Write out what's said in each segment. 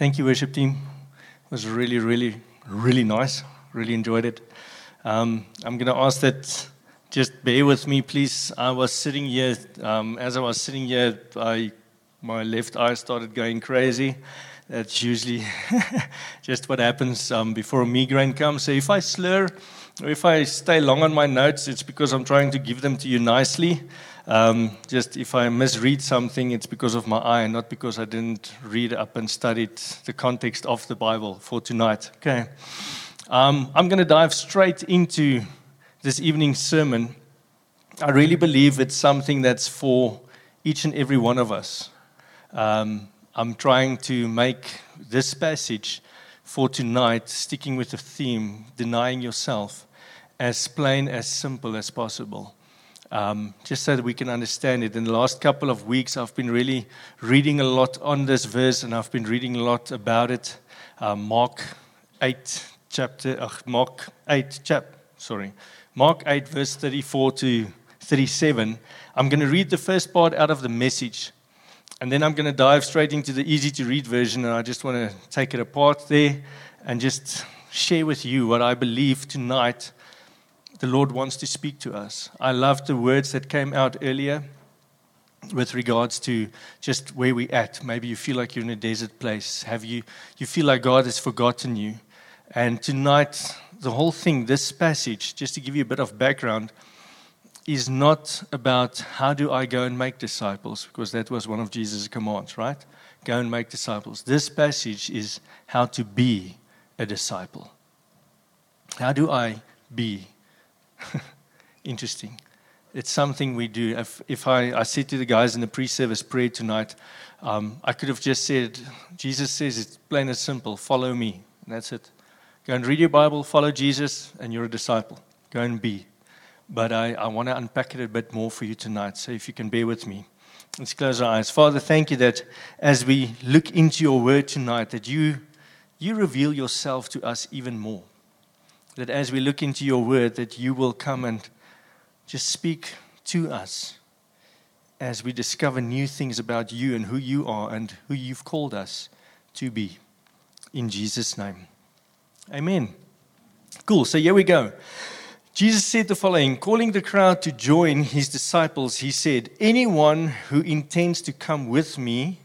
Thank you, worship team. It was really, really, really nice. Really enjoyed it. Um, I'm going to ask that just bear with me, please. I was sitting here, um, as I was sitting here, I, my left eye started going crazy. That's usually just what happens um, before a migraine comes. So if I slur, if I stay long on my notes, it's because I'm trying to give them to you nicely. Um, just if I misread something, it's because of my eye, not because I didn't read up and studied the context of the Bible for tonight. Okay. Um, I'm going to dive straight into this evening's sermon. I really believe it's something that's for each and every one of us. Um, I'm trying to make this passage for tonight, sticking with the theme, denying yourself, as plain, as simple as possible um, just so that we can understand it. In the last couple of weeks, I've been really reading a lot on this verse, and I've been reading a lot about it. Uh, Mark 8, chapter, uh, Mark 8, chap, sorry, Mark 8, verse 34 to 37. I'm going to read the first part out of the message, and then I'm going to dive straight into the easy to read version, and I just want to take it apart there and just share with you what I believe tonight the Lord wants to speak to us. I love the words that came out earlier with regards to just where we're at. Maybe you feel like you're in a desert place. Have you you feel like God has forgotten you? And tonight, the whole thing, this passage, just to give you a bit of background, is not about how do I go and make disciples, because that was one of Jesus' commands, right? Go and make disciples. This passage is how to be a disciple. How do I be Interesting. It's something we do. If, if I, I said to the guys in the pre service prayer tonight, um, I could have just said, Jesus says it's plain and simple follow me. And that's it. Go and read your Bible, follow Jesus, and you're a disciple. Go and be. But I, I want to unpack it a bit more for you tonight. So if you can bear with me. Let's close our eyes. Father, thank you that as we look into your word tonight, that you, you reveal yourself to us even more that as we look into your word, that you will come and just speak to us as we discover new things about you and who you are and who you've called us to be. In Jesus' name. Amen. Cool. So here we go. Jesus said the following Calling the crowd to join his disciples, he said, Anyone who intends to come with me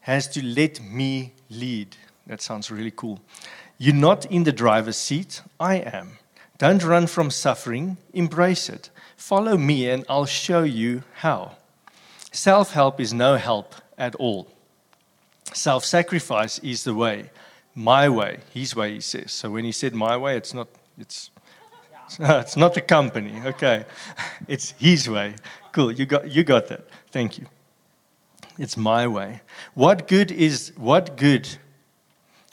has to let me lead. That sounds really cool. You're not in the driver's seat, I am. Don't run from suffering, embrace it. Follow me, and I'll show you how. Self help is no help at all. Self sacrifice is the way, my way, his way, he says. So when he said my way, it's not, it's, it's not the company, okay? It's his way. Cool, you got, you got that. Thank you. It's my way. What good is, what good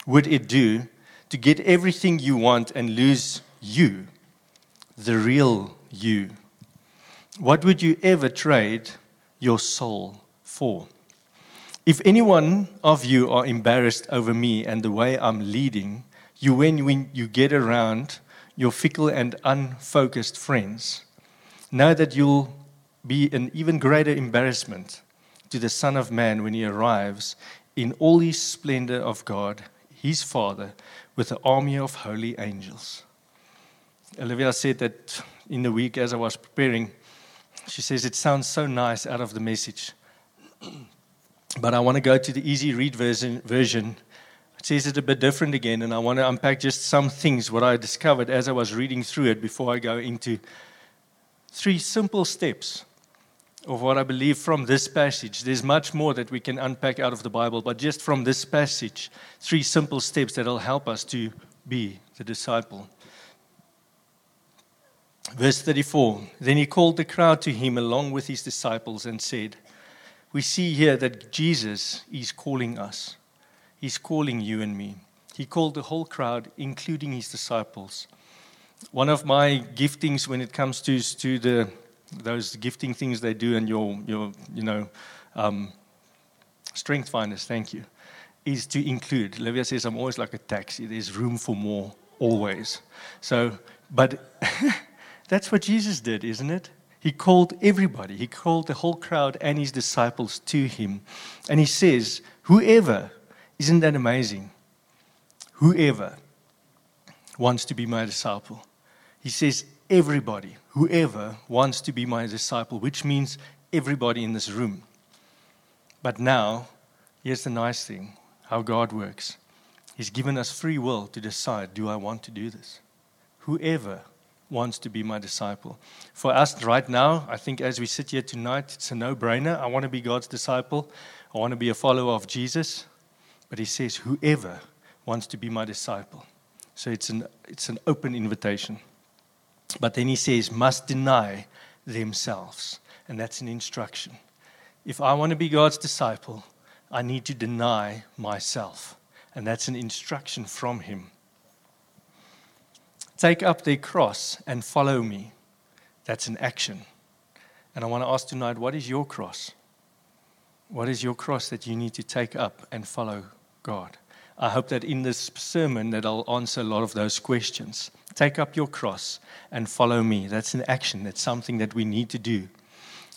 would it do to get everything you want and lose you, the real you? What would you ever trade your soul for? If any one of you are embarrassed over me and the way I'm leading, you when, when you get around your fickle and unfocused friends, know that you'll be an even greater embarrassment to the Son of Man when he arrives in all his splendor of God, his Father, with an army of holy angels. Olivia said that in the week as I was preparing, she says it sounds so nice out of the message. but I want to go to the easy read version, version. It says it a bit different again, and I want to unpack just some things, what I discovered as I was reading through it before I go into three simple steps of what I believe from this passage. There's much more that we can unpack out of the Bible, but just from this passage, three simple steps that'll help us to be the disciple. Verse 34 Then he called the crowd to him along with his disciples and said, We see here that Jesus is calling us. He's calling you and me. He called the whole crowd, including his disciples. One of my giftings when it comes to, to the those gifting things they do and your, your you know, um, strength finders, thank you, is to include. Olivia says, I'm always like a taxi. There's room for more, always. So, but that's what Jesus did, isn't it? He called everybody. He called the whole crowd and his disciples to him. And he says, Whoever Isn't that amazing? Whoever wants to be my disciple. He says, everybody, whoever wants to be my disciple, which means everybody in this room. But now, here's the nice thing how God works. He's given us free will to decide do I want to do this? Whoever wants to be my disciple. For us right now, I think as we sit here tonight, it's a no brainer. I want to be God's disciple, I want to be a follower of Jesus. But He says, whoever wants to be my disciple. So it's an, it's an open invitation. But then He says, must deny themselves. And that's an instruction. If I want to be God's disciple, I need to deny myself. And that's an instruction from Him. Take up their cross and follow me. That's an action. And I want to ask tonight what is your cross? What is your cross that you need to take up and follow God? I hope that in this sermon that I'll answer a lot of those questions. Take up your cross and follow me. That's an action. That's something that we need to do.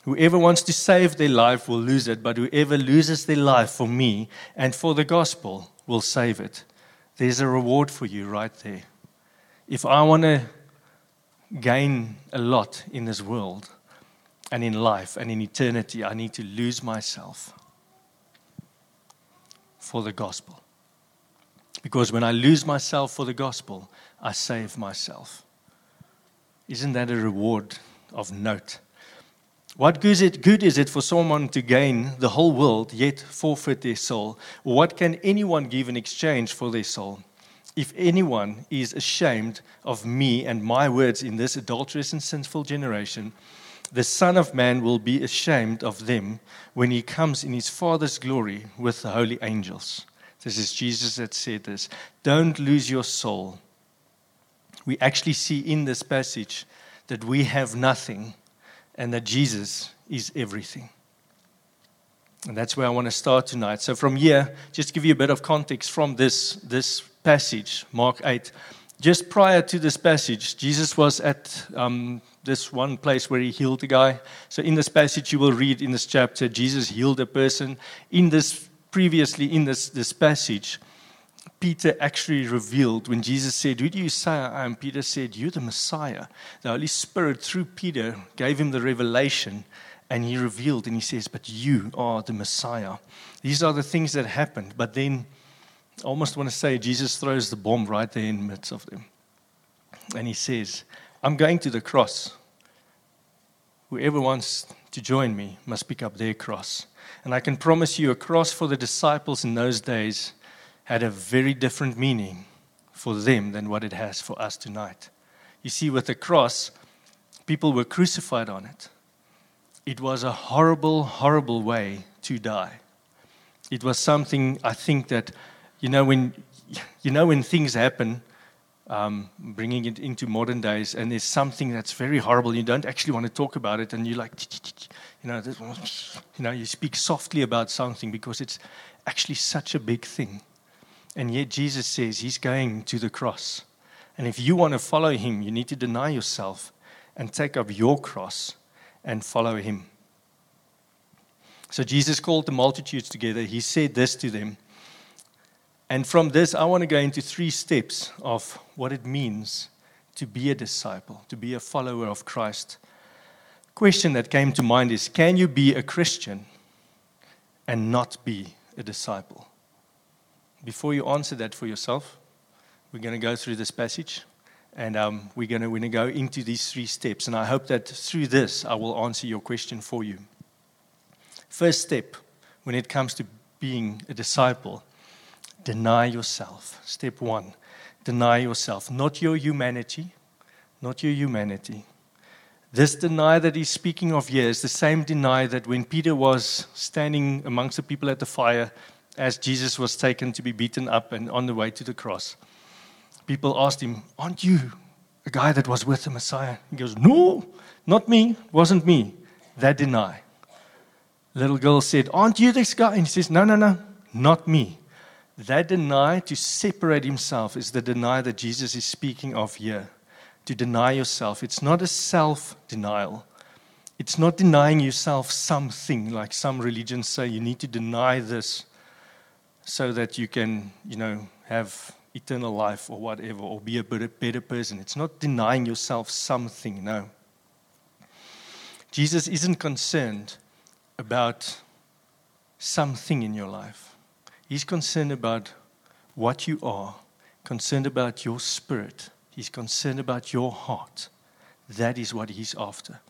Whoever wants to save their life will lose it, but whoever loses their life for me and for the gospel will save it. There's a reward for you right there. If I want to gain a lot in this world and in life and in eternity, I need to lose myself for the gospel. Because when I lose myself for the gospel, I save myself. Isn't that a reward of note? What good is, it, for someone to gain the whole world yet forfeit their soul? What can anyone give in exchange for their soul? If anyone is ashamed of me and my words in this adulterous and sinful generation, the Son of Man will be ashamed of them when he comes in his Father's glory with the holy angels. This is Jesus that said this. Don't lose your soul. We actually see in this passage that we have nothing and that Jesus is everything. And that's where I want to start tonight. So, from here, just give you a bit of context from this, this passage, Mark 8. Just prior to this passage, Jesus was at um, this one place where he healed a guy. So, in this passage, you will read in this chapter, Jesus healed a person. In this, previously in this, this passage, Peter actually revealed when Jesus said, Who do you say I am? Peter said, You're the Messiah. The Holy Spirit, through Peter, gave him the revelation and he revealed and he says, But you are the Messiah. These are the things that happened. But then, I almost want to say, Jesus throws the bomb right there in the midst of them. And he says, I'm going to the cross. Whoever wants to join me must pick up their cross. And I can promise you, a cross for the disciples in those days had a very different meaning for them than what it has for us tonight. You see, with the cross, people were crucified on it. It was a horrible, horrible way to die. It was something I think that, you know, when, you know, when things happen, um, bringing it into modern days, and there's something that's very horrible, you don't actually want to talk about it, and you like, you know, you know, you speak softly about something because it's actually such a big thing. And yet Jesus says he's going to the cross. And if you want to follow him, you need to deny yourself and take up your cross and follow him. So Jesus called the multitudes together. He said this to them. And from this, I want to go into three steps of what it means to be a disciple, to be a follower of Christ. Question that came to mind is can you be a Christian and not be a disciple? Before you answer that for yourself, we're going to go through this passage and um, we're, going to, we're going to go into these three steps. And I hope that through this, I will answer your question for you. First step when it comes to being a disciple deny yourself. Step one deny yourself, not your humanity, not your humanity. This deny that he's speaking of here is the same deny that when Peter was standing amongst the people at the fire, as Jesus was taken to be beaten up and on the way to the cross, people asked him, Aren't you a guy that was with the Messiah? He goes, No, not me, wasn't me. They deny. Little girl said, Aren't you this guy? And he says, No, no, no, not me. That deny to separate himself is the deny that Jesus is speaking of here. To deny yourself. It's not a self denial. It's not denying yourself something like some religions say you need to deny this so that you can, you know, have eternal life or whatever, or be a better, person. It's not denying yourself something, no. Jesus isn't concerned about something in your life, He's concerned about what you are, concerned about your spirit, He's concerned about your heart. That is what He's after.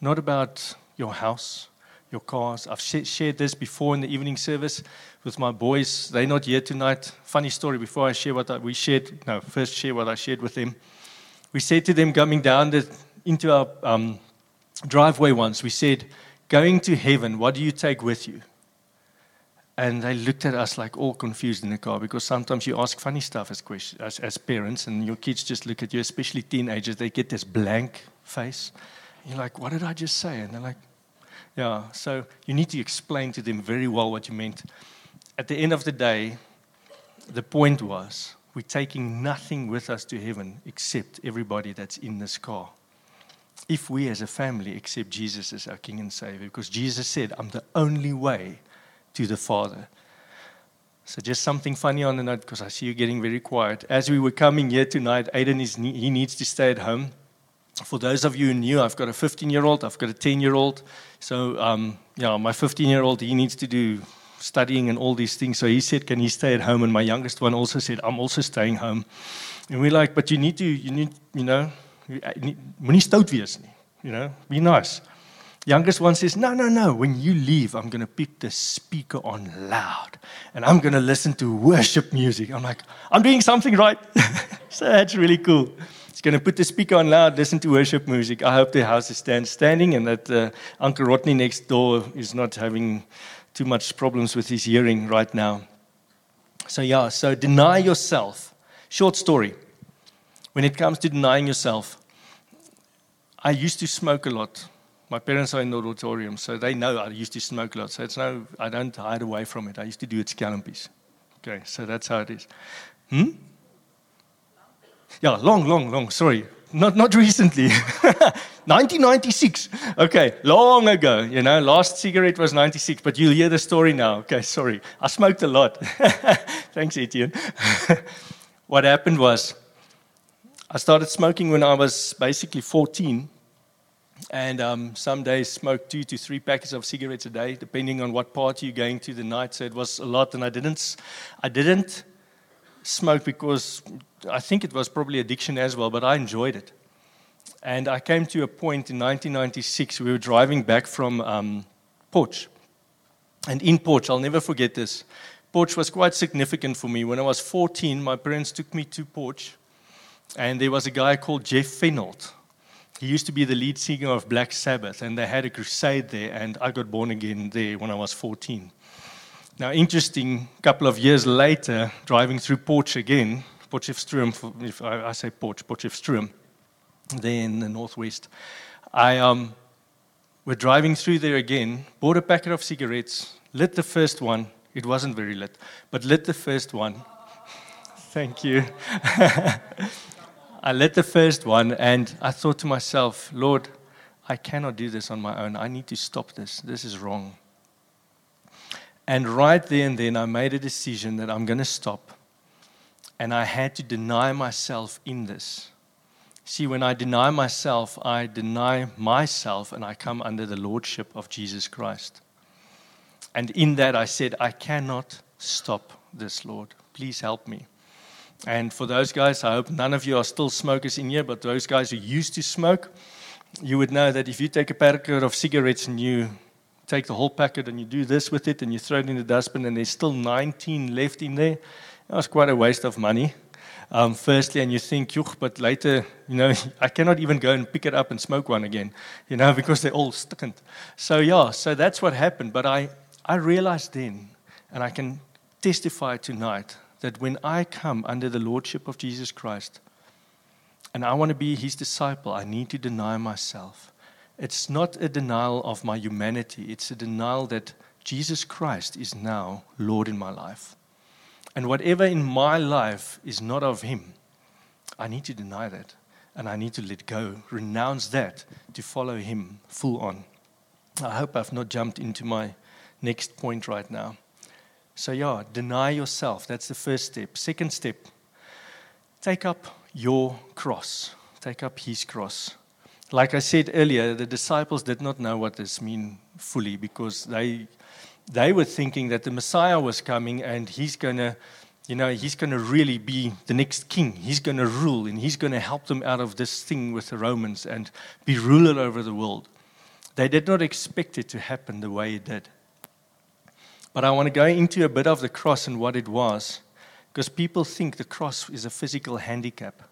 Not about your house, your cars. I've shared this before in the evening service with my boys. They're not here tonight. Funny story before I share what I, we shared, no, first share what I shared with them. We said to them coming down the, into our um, driveway once, we said, Going to heaven, what do you take with you? And they looked at us like all confused in the car because sometimes you ask funny stuff as, as, as parents, and your kids just look at you, especially teenagers, they get this blank face. You're like, What did I just say? And they're like, yeah, so you need to explain to them very well what you meant. At the end of the day, the point was we're taking nothing with us to heaven except everybody that's in this car. If we as a family accept Jesus as our King and Savior, because Jesus said, I'm the only way to the Father. So just something funny on the note, because I see you getting very quiet. As we were coming here tonight, Aiden is he needs to stay at home for those of you knew, I've got a 15 year old, I've got a 10 year old. So, um, yeah, my 15 year old, he needs to do studying and all these things. So he said, Can he stay at home? And my youngest one also said, I'm also staying home. And we're like, But you need to, you need, you know, moenie stout wees nie. You know, be nice. Youngest one says, No, no, no. When you leave, I'm going to put the speaker on loud and I'm going to listen to worship music. I'm like, I'm doing something right. so that's really cool. Going to put the speaker on loud, listen to worship music. I hope the house is stand standing and that uh, Uncle Rodney next door is not having too much problems with his hearing right now. So, yeah, so deny yourself. Short story. When it comes to denying yourself, I used to smoke a lot. My parents are in the auditorium, so they know I used to smoke a lot. So it's no, I don't hide away from it. I used to do it scalumpies. Okay, so that's how it is. Hmm? Yeah, long, long, long. Sorry, not not recently. 1996. Okay, long ago. You know, last cigarette was 96, but you'll hear the story now. Okay, sorry. I smoked a lot. Thanks, Etienne. what happened was, I started smoking when I was basically 14, and um, some days smoked two to three packets of cigarettes a day, depending on what party you're going to the night. So it was a lot, and I didn't, I didn't smoke because I think it was probably addiction as well, but I enjoyed it. And I came to a point in 1996, we were driving back from um, Potch. And in Potch, I'll never forget this. Potch was quite significant for me. When I was 14, my parents took me to Potch, and there was a guy called Jeff Fenholt. He used to be the lead singer of Black Sabbath, and they had a crusade there, and I got born again there when I was 14. Now, interesting, a couple of years later, driving through Potch again, Potchefstroom, if I, say Potch, Potchefstroom, there in the northwest. I um, were driving through there again, bought a packet of cigarettes, lit the first one. It wasn't very lit, but lit the first one. Thank you. I lit the first one, and I thought to myself, Lord, I cannot do this on my own. I need to stop this. This is wrong. And right there and then, I made a decision that I'm going to stop. And I had to deny myself in this. See, when I deny myself, I deny myself and I come under the lordship of Jesus Christ. And in that, I said, I cannot stop this, Lord. Please help me. And for those guys, I hope none of you are still smokers in here, but those guys who used to smoke, you would know that if you take a packet of cigarettes and you take the whole packet and you do this with it and you throw it in the dustbin and there's still 19 left in there, that was quite a waste of money. Um, firstly, and you think, but later, you know, I cannot even go and pick it up and smoke one again, you know, because they're all stickent. So, yeah, so that's what happened. But I, I realized then, and I can testify tonight, that when I come under the Lordship of Jesus Christ and I want to be his disciple, I need to deny myself. It's not a denial of my humanity, it's a denial that Jesus Christ is now Lord in my life. And whatever in my life is not of Him, I need to deny that. And I need to let go, renounce that to follow Him full on. I hope I've not jumped into my next point right now. So, yeah, deny yourself. That's the first step. Second step, take up your cross. Take up his cross. Like I said earlier, the disciples did not know what this mean fully because they they were thinking that the Messiah was coming and he's going to you know, he's going to really be the next king. He's going to rule and he's going to help them out of this thing with the Romans and be ruler over the world. They did not expect it to happen the way it did. But I want to go into a bit of the cross and what it was, because people think the cross is a physical handicap.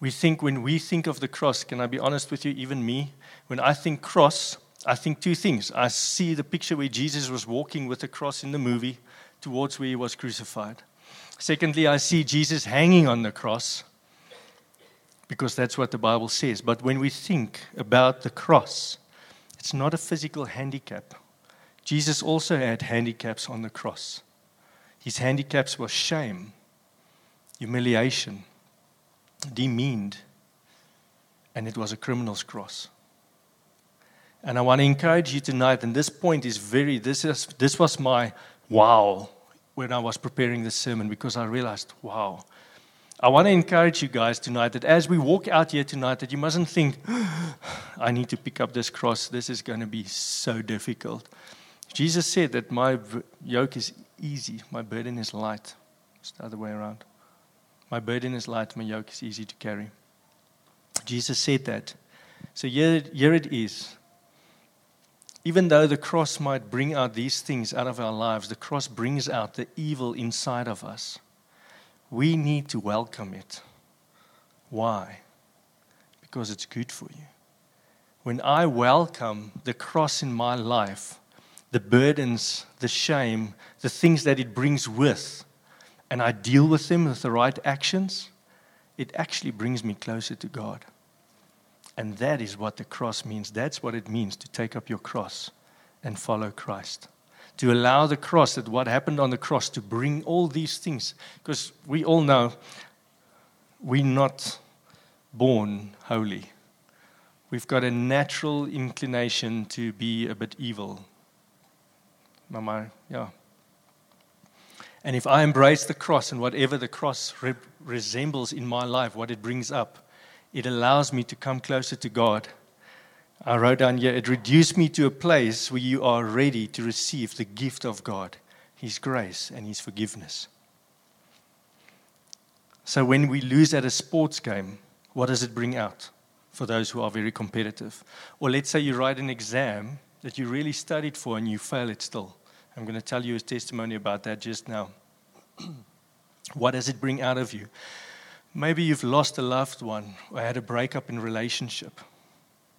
We think when we think of the cross, can I be honest with you, even me, when I think cross, I think two things. I see the picture where Jesus was walking with the cross in the movie towards where he was crucified. Secondly, I see Jesus hanging on the cross because that's what the Bible says. But when we think about the cross, it's not a physical handicap. Jesus also had handicaps on the cross. His handicaps were shame, humiliation, demeaned, and it was a criminal's cross. And I want to encourage you tonight, and this point is very, this, is, this was my wow when I was preparing this sermon because I realized, wow. I want to encourage you guys tonight that as we walk out here tonight, that you mustn't think, I need to pick up this cross. This is going to be so difficult. Jesus said that my yoke is easy, my burden is light. It's the other way around. My burden is light, my yoke is easy to carry. Jesus said that. So here, here it is even though the cross might bring out these things out of our lives, the cross brings out the evil inside of us. We need to welcome it. Why? Because it's good for you. When I welcome the cross in my life, the burdens, the shame, the things that it brings with, and I deal with them with the right actions, it actually brings me closer to God. And that is what the cross means. That's what it means to take up your cross and follow Christ. To allow the cross, that what happened on the cross, to bring all these things. Because we all know we're not born holy. We've got a natural inclination to be a bit evil. Mama, yeah. And if I embrace the cross and whatever the cross re- resembles in my life, what it brings up, it allows me to come closer to God. I wrote down here, it reduced me to a place where you are ready to receive the gift of God, His grace and His forgiveness. So when we lose at a sports game, what does it bring out for those who are very competitive? Or let's say you write an exam that you really studied for and you fail it still. I'm going to tell you a testimony about that just now. what does it bring out of you? Maybe you've lost a loved one or had a breakup in relationship.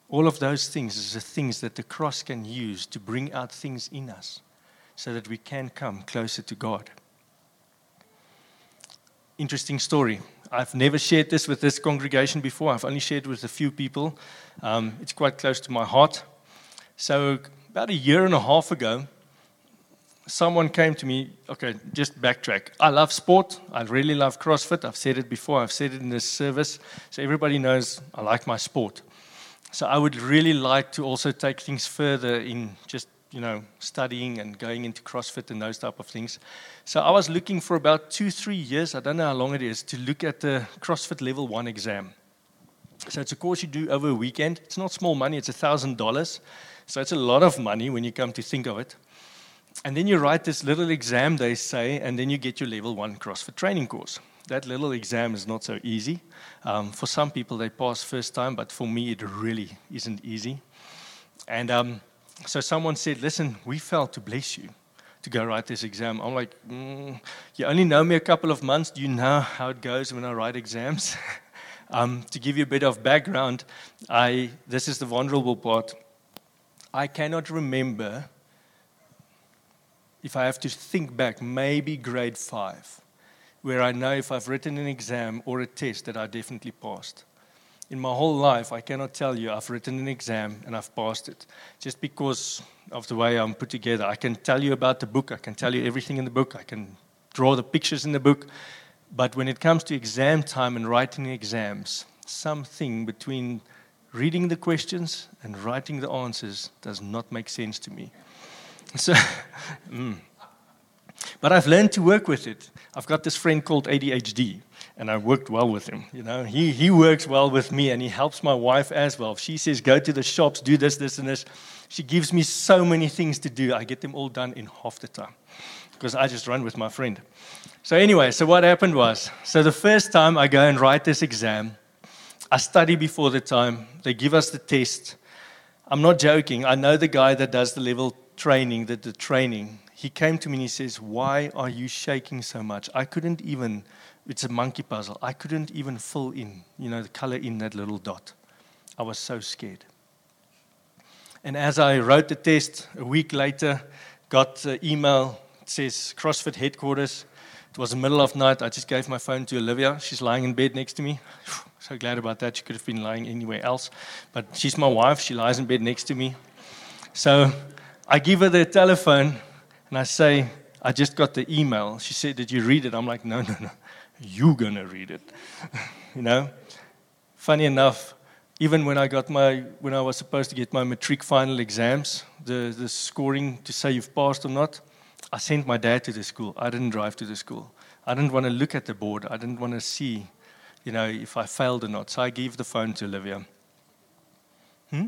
All of those things is the things that the cross can use to bring out things in us so that we can come closer to God. Interesting story. I've never shared this with this congregation before. I've only shared with a few people. Um, it's quite close to my heart. So, about a year and a half ago, someone came to me, okay, just backtrack. I love sport. I really love CrossFit. I've said it before, I've said it in this service. So everybody knows I like my sport. So I would really like to also take things further in just, you know, studying and going into CrossFit and those type of things. So I was looking for about two, three years, I don't know how long it is, to look at the CrossFit Level 1 exam. So it's a course you do over a weekend. It's not small money, it's $1,000. So it's a lot of money when you come to think of it. And then you write this little exam, they say, and then you get your level one CrossFit training course. That little exam is not so easy. Um, for some people, they pass first time, but for me, it really isn't easy. And um, so someone said, Listen, we felt to bless you to go write this exam. I'm like, mm, You only know me a couple of months. Do you know how it goes when I write exams? um, to give you a bit of background, I, this is the vulnerable part. I cannot remember if I have to think back, maybe grade five, where I know if I've written an exam or a test that I definitely passed. In my whole life, I cannot tell you I've written an exam and I've passed it just because of the way I'm put together. I can tell you about the book, I can tell you everything in the book, I can draw the pictures in the book. But when it comes to exam time and writing exams, something between reading the questions and writing the answers does not make sense to me. So, mm, But I've learned to work with it. I've got this friend called ADHD, and I worked well with him. You know, he, he works well with me, and he helps my wife as well. If she says, go to the shops, do this, this, and this, she gives me so many things to do. I get them all done in half the time because I just run with my friend. So, anyway, so what happened was so the first time I go and write this exam, I study before the time, they give us the test. I'm not joking. I know the guy that does the level training, the, the training. He came to me and he says, Why are you shaking so much? I couldn't even, it's a monkey puzzle. I couldn't even fill in, you know, the color in that little dot. I was so scared. And as I wrote the test, a week later, got an email. It says CrossFit headquarters. It was the middle of night. I just gave my phone to Olivia. She's lying in bed next to me. So glad about that. She could have been lying anywhere else. But she's my wife. She lies in bed next to me. So I give her the telephone and I say, I just got the email. She said, Did you read it? I'm like, No, no, no. You're going to read it. you know? Funny enough, even when I got my when I was supposed to get my matric final exams, the, the scoring to say you've passed or not, I sent my dad to the school. I didn't drive to the school. I didn't want to look at the board. I didn't want to see, you know, if I failed or not. So I gave the phone to Olivia. Hmm?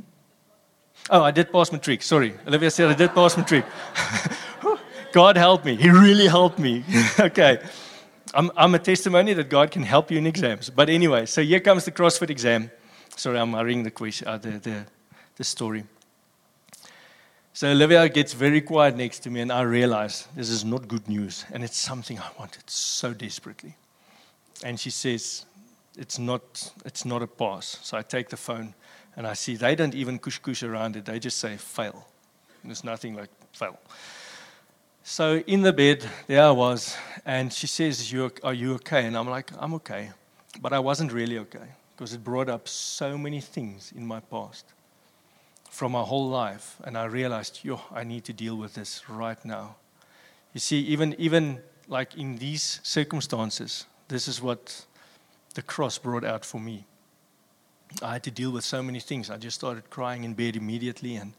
Oh, I did pass matric. Sorry. Olivia said I did pass matric. God helped me. He really helped me. okay. I'm, I'm a testimony that God can help you in exams. But anyway, so here comes the CrossFit exam. Sorry, I'm hurrying the, question, uh, the, the, the story. So Olivia gets very quiet next to me, and I realize this is not good news, and it's something I wanted so desperately. And she says, "It's not, it's not a pass." So I take the phone, and I see they don't even kush kush around it. They just say fail. There's nothing like fail. So in the bed, there I was, and she says, "Are you okay?" And I'm like, "I'm okay," but I wasn't really okay because it brought up so many things in my past from my whole life. And I realized, yo, I need to deal with this right now. You see, even, even like in these circumstances, this is what the cross brought out for me. I had to deal with so many things. I just started crying in bed immediately and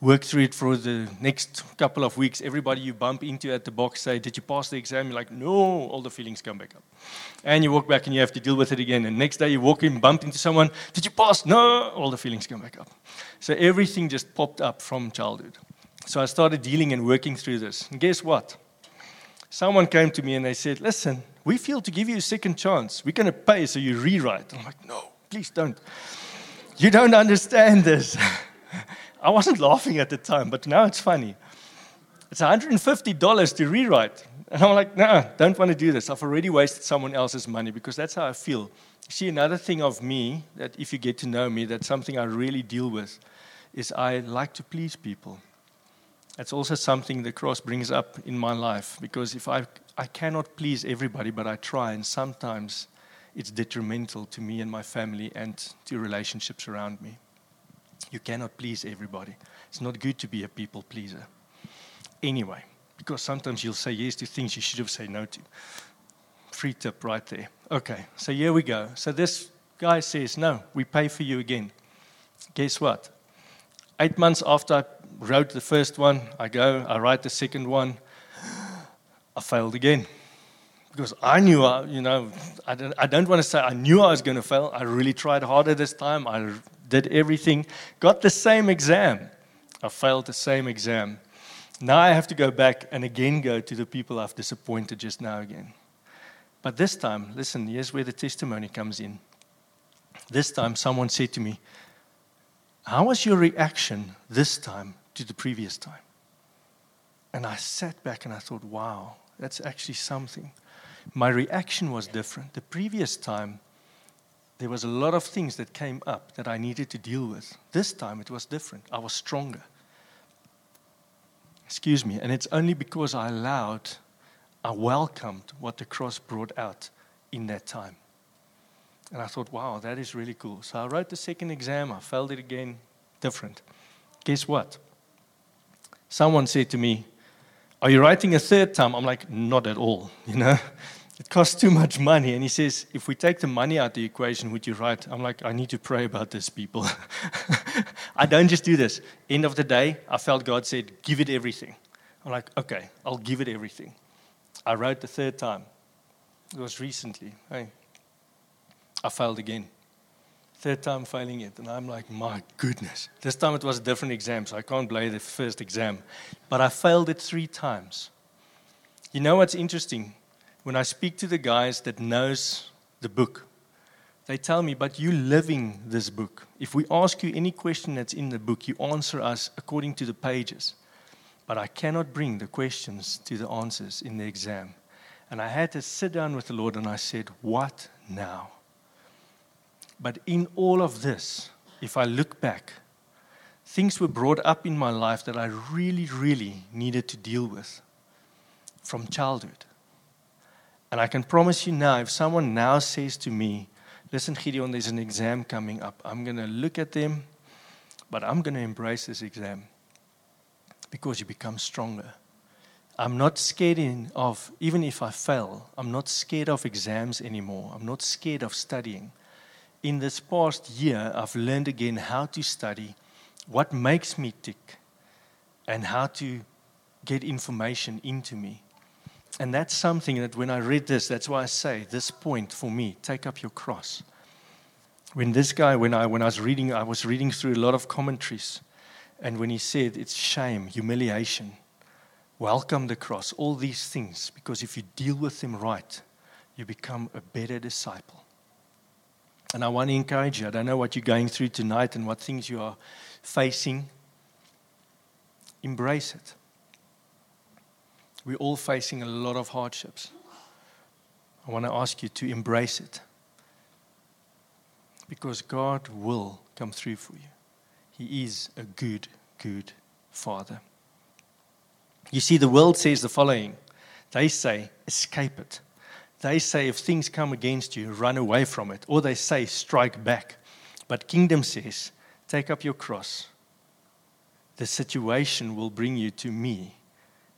worked through it for the next couple of weeks. Everybody you bump into at the box say, Did you pass the exam? You're like, No, all the feelings come back up. And you walk back and you have to deal with it again. And next day you walk in, bump into someone, Did you pass? No, all the feelings come back up. So everything just popped up from childhood. So I started dealing and working through this. And guess what? Someone came to me and they said, Listen, we feel to give you a second chance. We're going to pay so you rewrite. I'm like, No, please don't. You don't understand this. I wasn't laughing at the time, but now it's funny. It's $150 to rewrite. And I'm like, no, don't want to do this. I've already wasted someone else's money because that's how I feel. See, another thing of me that if you get to know me, that's something I really deal with, is I like to please people. That's also something the cross brings up in my life because if I, I cannot please everybody, but I try, and sometimes it's detrimental to me and my family and to relationships around me. You cannot please everybody. It's not good to be a people pleaser. Anyway, because sometimes you'll say yes to things you should have said no to. Free tip right there. Okay, so here we go. So this guy says, No, we pay for you again. Guess what? Eight months after I wrote the first one, I go, I write the second one. I failed again. Because I knew, I, you know, I don't, I don't want to say I knew I was going to fail. I really tried harder this time. I did everything, got the same exam. I failed the same exam. Now I have to go back and again go to the people I've disappointed just now again. But this time, listen, here's where the testimony comes in. This time, someone said to me, How was your reaction this time to the previous time? And I sat back and I thought, Wow, that's actually something. My reaction was different. The previous time, there was a lot of things that came up that I needed to deal with. This time it was different. I was stronger. Excuse me. And it's only because I allowed, I welcomed what the cross brought out in that time. And I thought, wow, that is really cool. So I wrote the second exam, I failed it again, different. Guess what? Someone said to me, Are you writing a third time? I'm like, Not at all, you know? it costs too much money. And he says, if we take the money out of the equation, would you write? I'm like, I need to pray about this, people. I don't just do this. End of the day, I felt God said, give it everything. I'm like, okay, I'll give it everything. I wrote the third time. It was recently. Hey, I failed again. Third time failing it. And I'm like, my goodness. This time it was a different exam, so I can't blame the first exam. But I failed it three times. You know what's interesting? When I speak to the guys that knows the book, they tell me, but you living this book. If we ask you any question that's in the book, you answer us according to the pages. But I cannot bring the questions to the answers in the exam. And I had to sit down with the Lord and I said, What now? But in all of this, if I look back, things were brought up in my life that I really, really needed to deal with from childhood. And I can promise you now, if someone now says to me, Listen, Gideon, there's an exam coming up, I'm going to look at them, but I'm going to embrace this exam because you become stronger. I'm not scared of, even if I fail, I'm not scared of exams anymore. I'm not scared of studying in this past year, I've learned again how to study, what makes me tick, and how to get information into me. And that's something that when I read this, that's why I say this point for me take up your cross. When this guy, when I, when I was reading, I was reading through a lot of commentaries, and when he said it's shame, humiliation, welcome the cross, all these things, because if you deal with them right, you become a better disciple. And I want to encourage you. I don't know what you're going through tonight and what things you are facing. Embrace it. We're all facing a lot of hardships. I want to ask you to embrace it. Because God will come through for you. He is a good, good Father. You see, the world says the following they say, escape it. They say if things come against you, run away from it. Or they say, strike back. But kingdom says, take up your cross. The situation will bring you to me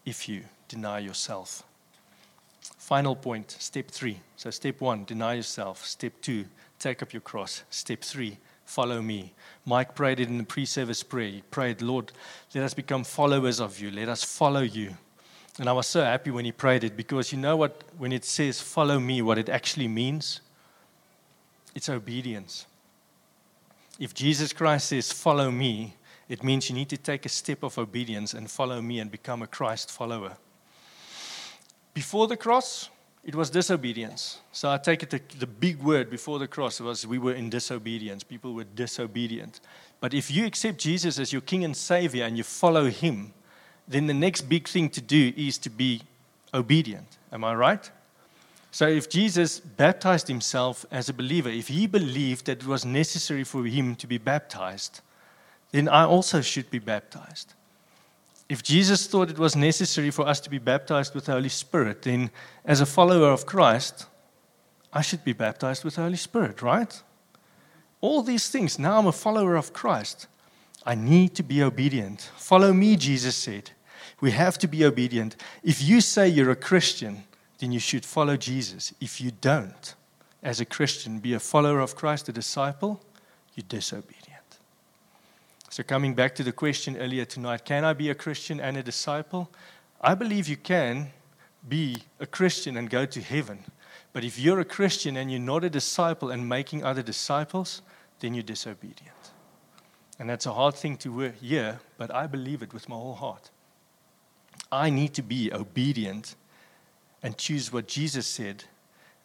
if you deny yourself. Final point, step three. So, step one, deny yourself. Step two, take up your cross. Step three, follow me. Mike prayed it in the pre service prayer. He prayed, Lord, let us become followers of you. Let us follow you. And I was so happy when he prayed it because you know what, when it says, follow me, what it actually means? It's obedience. If Jesus Christ says, follow me, it means you need to take a step of obedience and follow me and become a Christ follower. Before the cross, it was disobedience. So I take it the, the big word before the cross was we were in disobedience. People were disobedient. But if you accept Jesus as your King and Savior and you follow Him, then the next big thing to do is to be obedient. Am I right? So, if Jesus baptized himself as a believer, if he believed that it was necessary for him to be baptized, then I also should be baptized. If Jesus thought it was necessary for us to be baptized with the Holy Spirit, then as a follower of Christ, I should be baptized with the Holy Spirit, right? All these things. Now I'm a follower of Christ. I need to be obedient. Follow me, Jesus said. We have to be obedient. If you say you're a Christian, then you should follow Jesus. If you don't, as a Christian, be a follower of Christ, a disciple, you're disobedient. So, coming back to the question earlier tonight can I be a Christian and a disciple? I believe you can be a Christian and go to heaven. But if you're a Christian and you're not a disciple and making other disciples, then you're disobedient. And that's a hard thing to hear, but I believe it with my whole heart. I need to be obedient and choose what Jesus said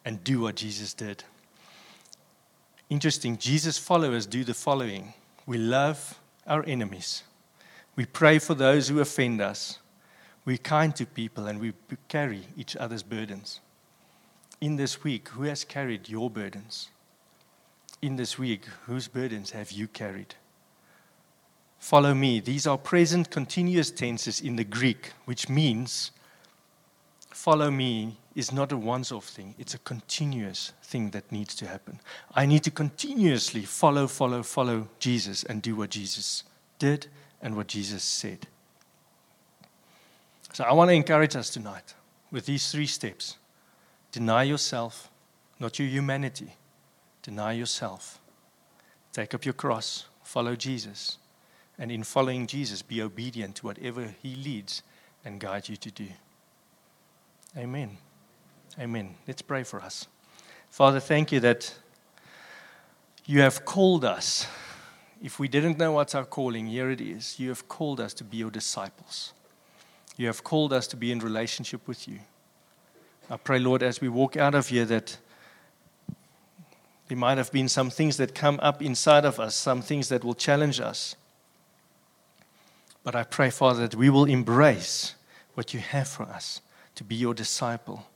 and do what Jesus did. Interesting, Jesus' followers do the following we love our enemies, we pray for those who offend us, we're kind to people, and we carry each other's burdens. In this week, who has carried your burdens? In this week, whose burdens have you carried? Follow me. These are present continuous tenses in the Greek, which means follow me is not a once off thing, it's a continuous thing that needs to happen. I need to continuously follow, follow, follow Jesus and do what Jesus did and what Jesus said. So I want to encourage us tonight with these three steps deny yourself, not your humanity, deny yourself, take up your cross, follow Jesus and in following Jesus, be obedient to whatever He leads and guides you to do. Amen. Amen. Let's pray for us. Father, thank you that you have called us. If we didn't know what's our calling, here it is. You have called us to be your disciples. You have called us to be in relationship with you. I pray, Lord, as we walk out of here, that there might have been some things that come up inside of us, some things that will challenge us. But I pray, Father, that we will embrace what you have for us to be your disciple.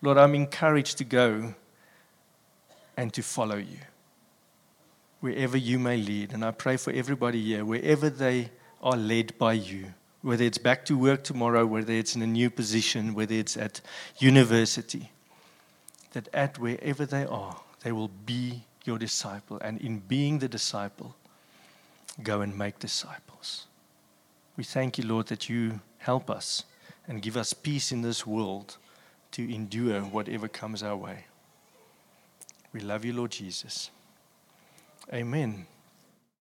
Lord, I'm encouraged to go and to follow you wherever you may lead. And I pray for everybody here, wherever they are led by you, whether it's back to work tomorrow, whether it's in a new position, whether it's at university, that at wherever they are, they will be your disciple. And in being the disciple, go and make disciples. We thank you, Lord, that you help us and give us peace in this world to endure whatever comes our way. We love you, Lord Jesus. Amen.